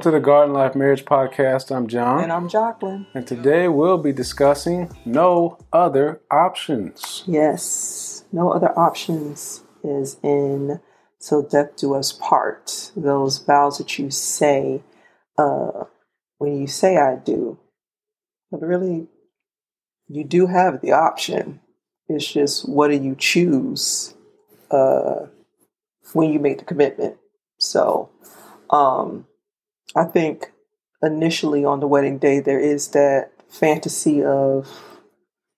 Welcome to the Garden Life Marriage Podcast. I'm John. And I'm Jacqueline. And today we'll be discussing no other options. Yes, no other options is in till death do us part. Those vows that you say uh, when you say I do. But really, you do have the option. It's just what do you choose uh, when you make the commitment. So, um, I think initially on the wedding day, there is that fantasy of,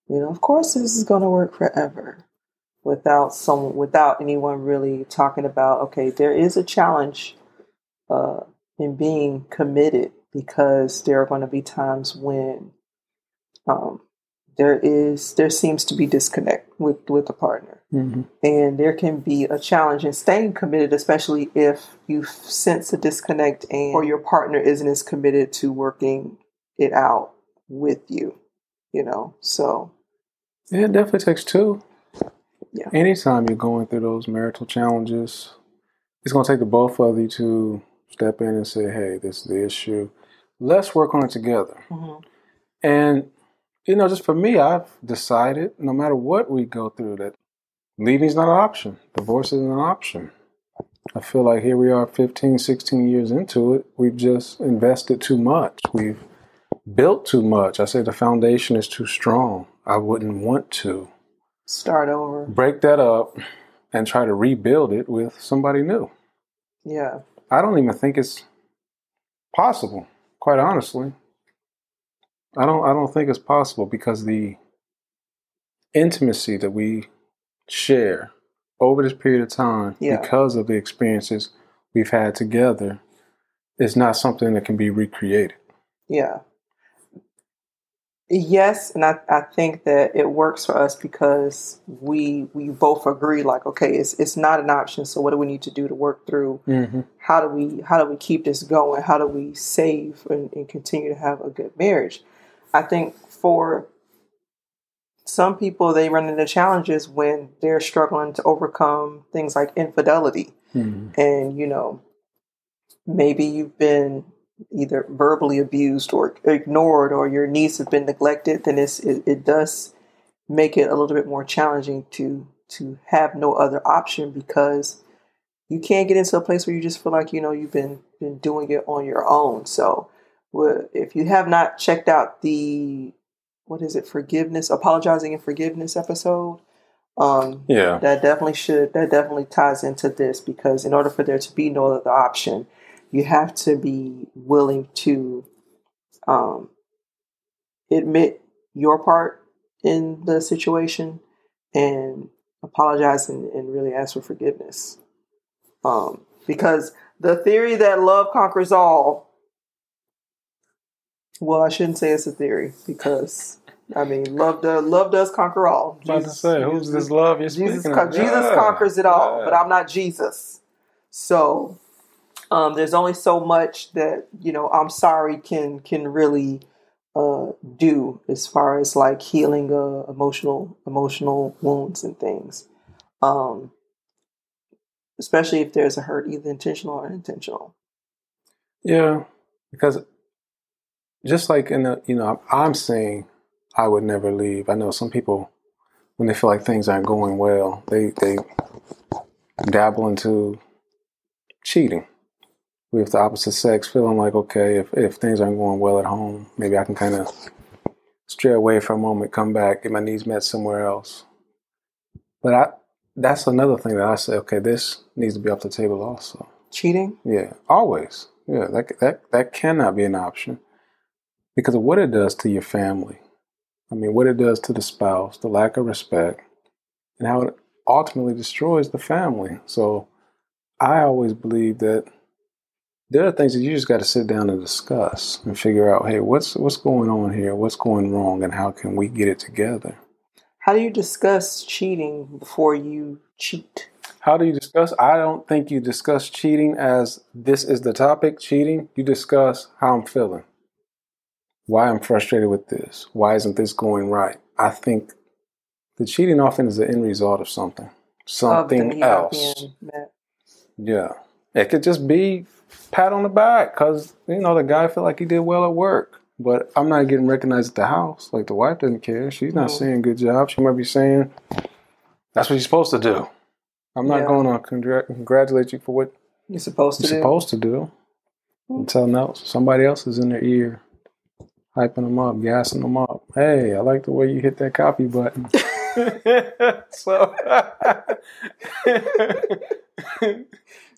you know, of course this is going to work forever without some, without anyone really talking about, okay, there is a challenge uh, in being committed because there are going to be times when um, there is there seems to be disconnect with with the partner. Mm-hmm. and there can be a challenge in staying committed especially if you sense a disconnect and or your partner isn't as committed to working it out with you you know? So yeah, it definitely takes two. yeah. Anytime you're going through those marital challenges it's going to take the both of you to step in and say hey this is the issue. Let's work on it together. Mm-hmm. and you know, just for me, I've decided no matter what we go through, that leaving's not an option. Divorce isn't an option. I feel like here we are 15, 16 years into it. We've just invested too much. We've built too much. I say the foundation is too strong. I wouldn't want to start over, break that up, and try to rebuild it with somebody new. Yeah. I don't even think it's possible, quite honestly. I don't I don't think it's possible because the intimacy that we share over this period of time yeah. because of the experiences we've had together is not something that can be recreated. Yeah. Yes, and I, I think that it works for us because we we both agree like okay it's it's not an option so what do we need to do to work through mm-hmm. how do we how do we keep this going how do we save and, and continue to have a good marriage I think for some people, they run into challenges when they're struggling to overcome things like infidelity. Mm-hmm. And, you know, maybe you've been either verbally abused or ignored or your needs have been neglected, then it's, it, it does make it a little bit more challenging to to have no other option because you can't get into a place where you just feel like you know you've been been doing it on your own. So if you have not checked out the what is it forgiveness apologizing and forgiveness episode um yeah. that definitely should that definitely ties into this because in order for there to be no other option you have to be willing to um admit your part in the situation and apologize and, and really ask for forgiveness. Um because the theory that love conquers all well, I shouldn't say it's a theory because I mean, love does love does conquer all. Jesus, say, who's this love you're Jesus, con- Jesus yeah. conquers it all, yeah. but I'm not Jesus. So um, there's only so much that you know. I'm sorry can can really uh, do as far as like healing uh, emotional emotional wounds and things. Um, especially if there's a hurt, either intentional or unintentional. Yeah, because just like in the, you know, I'm saying I would never leave. I know some people, when they feel like things aren't going well, they, they dabble into cheating with the opposite sex, feeling like, okay, if, if things aren't going well at home, maybe I can kind of stray away for a moment, come back, get my needs met somewhere else. But I, that's another thing that I say, okay, this needs to be off the table also. Cheating? Yeah, always. Yeah, that, that, that cannot be an option because of what it does to your family. I mean, what it does to the spouse, the lack of respect, and how it ultimately destroys the family. So I always believe that there are things that you just got to sit down and discuss and figure out, hey, what's what's going on here? What's going wrong and how can we get it together? How do you discuss cheating before you cheat? How do you discuss? I don't think you discuss cheating as this is the topic, cheating. You discuss how I'm feeling why I'm frustrated with this. Why isn't this going right? I think the cheating often is the end result of something, something else. Yeah. It could just be pat on the back because you know the guy felt like he did well at work. But I'm not getting recognized at the house. Like the wife doesn't care. She's not mm. saying good job. She might be saying that's what you're supposed to do. I'm not yeah. going to congr- congratulate you for what you're supposed to you're do. Supposed to do. Mm. Until now, somebody else is in their ear, hyping them up, gassing them up. Hey, I like the way you hit that copy button. so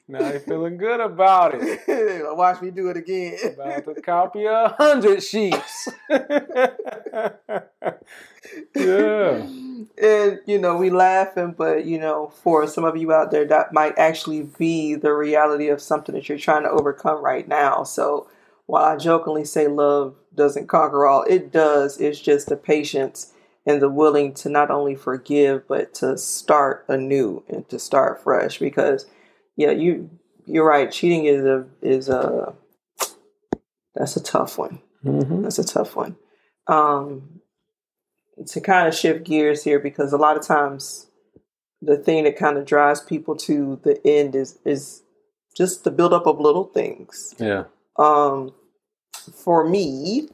now you're feeling good about it. Watch me do it again. About to copy a hundred sheets. yeah. And you know, we laughing, but you know, for some of you out there, that might actually be the reality of something that you're trying to overcome right now. So while I jokingly say love doesn't conquer all, it does. It's just the patience and the willing to not only forgive but to start anew and to start fresh because yeah, you you're right. Cheating is a is a that's a tough one. Mm-hmm. That's a tough one. Um, to kind of shift gears here because a lot of times the thing that kind of drives people to the end is is just the buildup of little things. Yeah. Um, for me,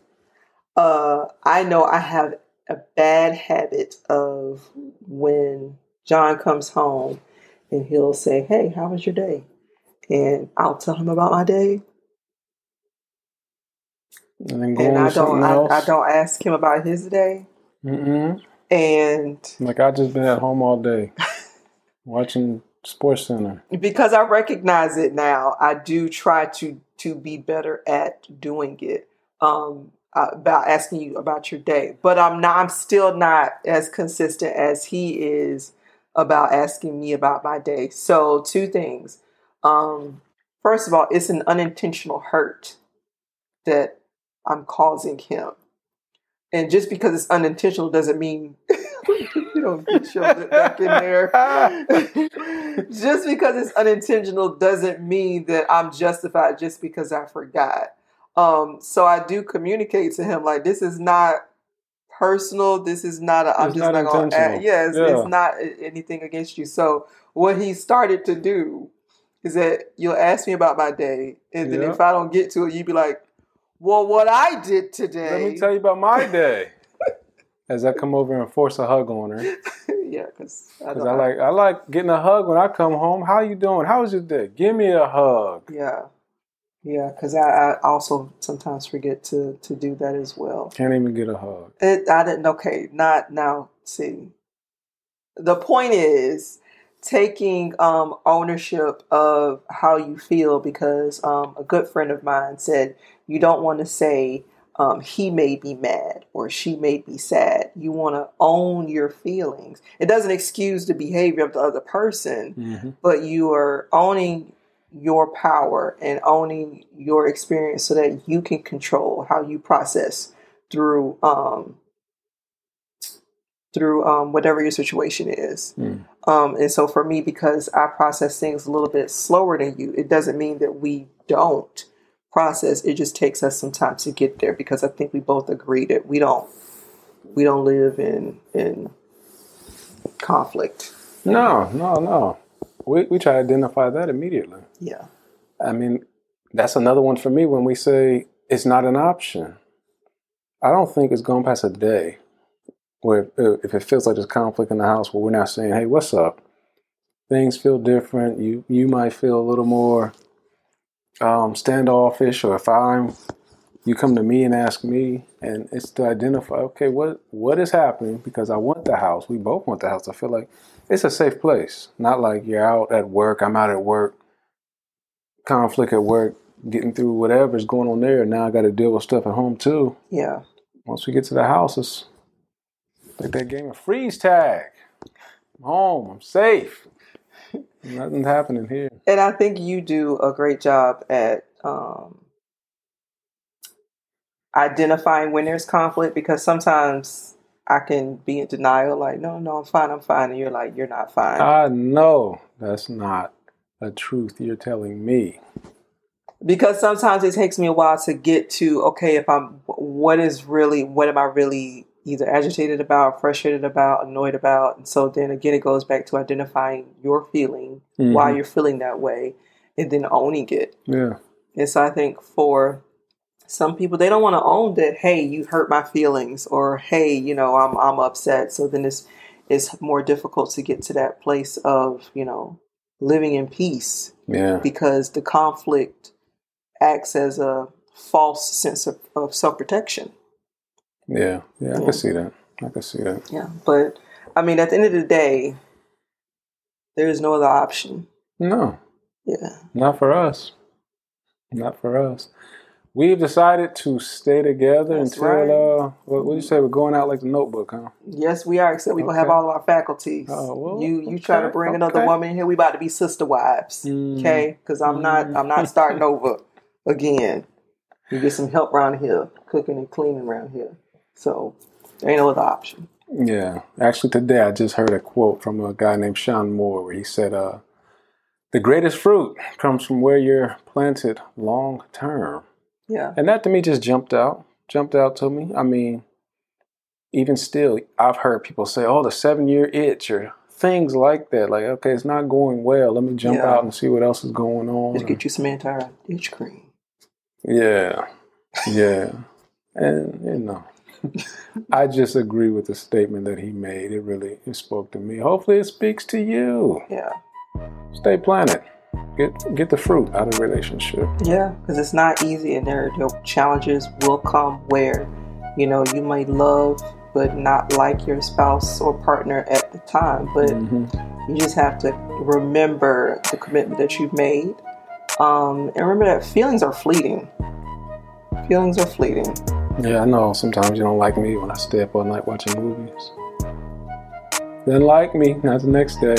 uh, I know I have a bad habit of when John comes home and he'll say, Hey, how was your day? And I'll tell him about my day. And, and I don't I, I, don't ask him about his day. Mm-mm. And like I just been at home all day watching Sports Center. Because I recognize it now, I do try to to be better at doing it. Um, uh, about asking you about your day, but I'm not. I'm still not as consistent as he is about asking me about my day. So, two things. Um, first of all, it's an unintentional hurt that I'm causing him. And just because it's unintentional doesn't mean you don't get your back in there. just because it's unintentional doesn't mean that I'm justified just because I forgot. Um, so I do communicate to him like this is not personal. This is not. A, I'm it's just not, not to. Add, yeah, it's, yeah, it's not anything against you. So what he started to do is that you'll ask me about my day, and then yeah. if I don't get to it, you'd be like, "Well, what I did today." Let me tell you about my day. As I come over and force a hug on her. yeah, because I, I like I like getting a hug when I come home. How you doing? How was your day? Give me a hug. Yeah. Yeah, because I, I, also sometimes forget to to do that as well. Can't even get a hug. It, I didn't. Okay, not now. See, the point is taking um, ownership of how you feel because um, a good friend of mine said you don't want to say um, he may be mad or she may be sad. You want to own your feelings. It doesn't excuse the behavior of the other person, mm-hmm. but you are owning your power and owning your experience so that you can control how you process through um, through um, whatever your situation is. Mm. Um, and so for me, because I process things a little bit slower than you, it doesn't mean that we don't process. It just takes us some time to get there because I think we both agree that we don't we don't live in in conflict. No, no, no. We we try to identify that immediately. Yeah. I mean, that's another one for me when we say it's not an option. I don't think it's going past a day where uh, if it feels like there's conflict in the house where we're not saying, "Hey, what's up?" Things feel different. You you might feel a little more um, standoffish, or if I'm, you come to me and ask me, and it's to identify, okay, what what is happening because I want the house. We both want the house. I feel like it's a safe place. Not like you're out at work, I'm out at work, conflict at work, getting through whatever's going on there. Now I got to deal with stuff at home too. Yeah. Once we get to the house, it's like that game of freeze tag. I'm home. I'm safe. Nothing's happening here. And I think you do a great job at um, identifying when there's conflict because sometimes I can be in denial, like, no, no, I'm fine, I'm fine. And you're like, you're not fine. I know that's not a truth you're telling me. Because sometimes it takes me a while to get to, okay, if I'm, what is really, what am I really either agitated about, frustrated about, annoyed about? And so then again, it goes back to identifying your feeling, mm-hmm. why you're feeling that way, and then owning it. Yeah. And so I think for some people they don't want to own that hey you hurt my feelings or hey you know i'm i'm upset so then it's it's more difficult to get to that place of you know living in peace yeah because the conflict acts as a false sense of, of self-protection yeah yeah i yeah. can see that i can see that yeah but i mean at the end of the day there is no other option no yeah not for us not for us We've decided to stay together That's until right. uh, what, what you say? We're going out like the Notebook, huh? Yes, we are. Except we're gonna have all of our faculties. Oh, well, you you okay, try to bring okay. another woman here, we about to be sister wives, mm. okay? Because I'm mm. not I'm not starting over again. You get some help around here, cooking and cleaning around here. So there ain't no other option. Yeah, actually, today I just heard a quote from a guy named Sean Moore where he said, uh, "The greatest fruit comes from where you're planted long term." Yeah. And that to me just jumped out, jumped out to me. I mean, even still, I've heard people say, oh, the seven year itch or things like that. Like, okay, it's not going well. Let me jump yeah. out and see what else is going on. Just get you some anti itch cream. Yeah. Yeah. and, you know. I just agree with the statement that he made. It really it spoke to me. Hopefully it speaks to you. Yeah. Stay planted get get the fruit out of relationship. Yeah, because it's not easy, and there, there challenges will come where you know you might love but not like your spouse or partner at the time. But mm-hmm. you just have to remember the commitment that you've made, um, and remember that feelings are fleeting. Feelings are fleeting. Yeah, I know. Sometimes you don't like me when I stay up all night watching movies. Then like me, not the next day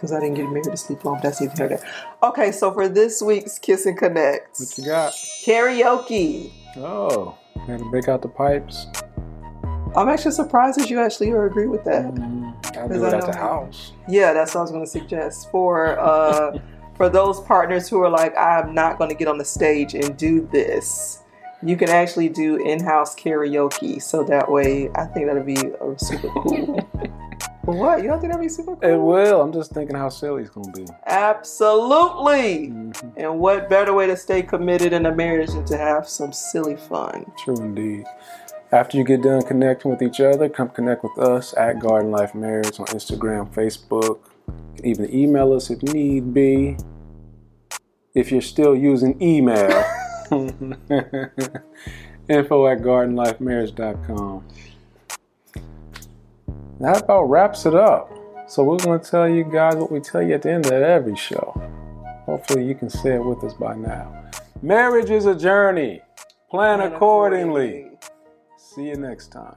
because I didn't get married to sleep long. That's even better. Okay, so for this week's Kiss and Connect, what you got? Karaoke. Oh, got to break out the pipes. I'm actually surprised that you actually agree with that. Mm, I'll do it at the house. Yeah, that's what I was going to suggest for uh, for those partners who are like, I'm not going to get on the stage and do this. You can actually do in-house karaoke, so that way I think that'll be super cool. What? You don't think that'd be super cool? It will. I'm just thinking how silly it's gonna be. Absolutely. Mm-hmm. And what better way to stay committed in a marriage than to have some silly fun? True indeed. After you get done connecting with each other, come connect with us at Garden Life Marriage on Instagram, Facebook. even email us if need be. If you're still using email, info at gardenlifemarriage.com. That about wraps it up. So we're going to tell you guys what we tell you at the end of every show. Hopefully you can say it with us by now. Marriage is a journey. Plan, Plan accordingly. accordingly. See you next time.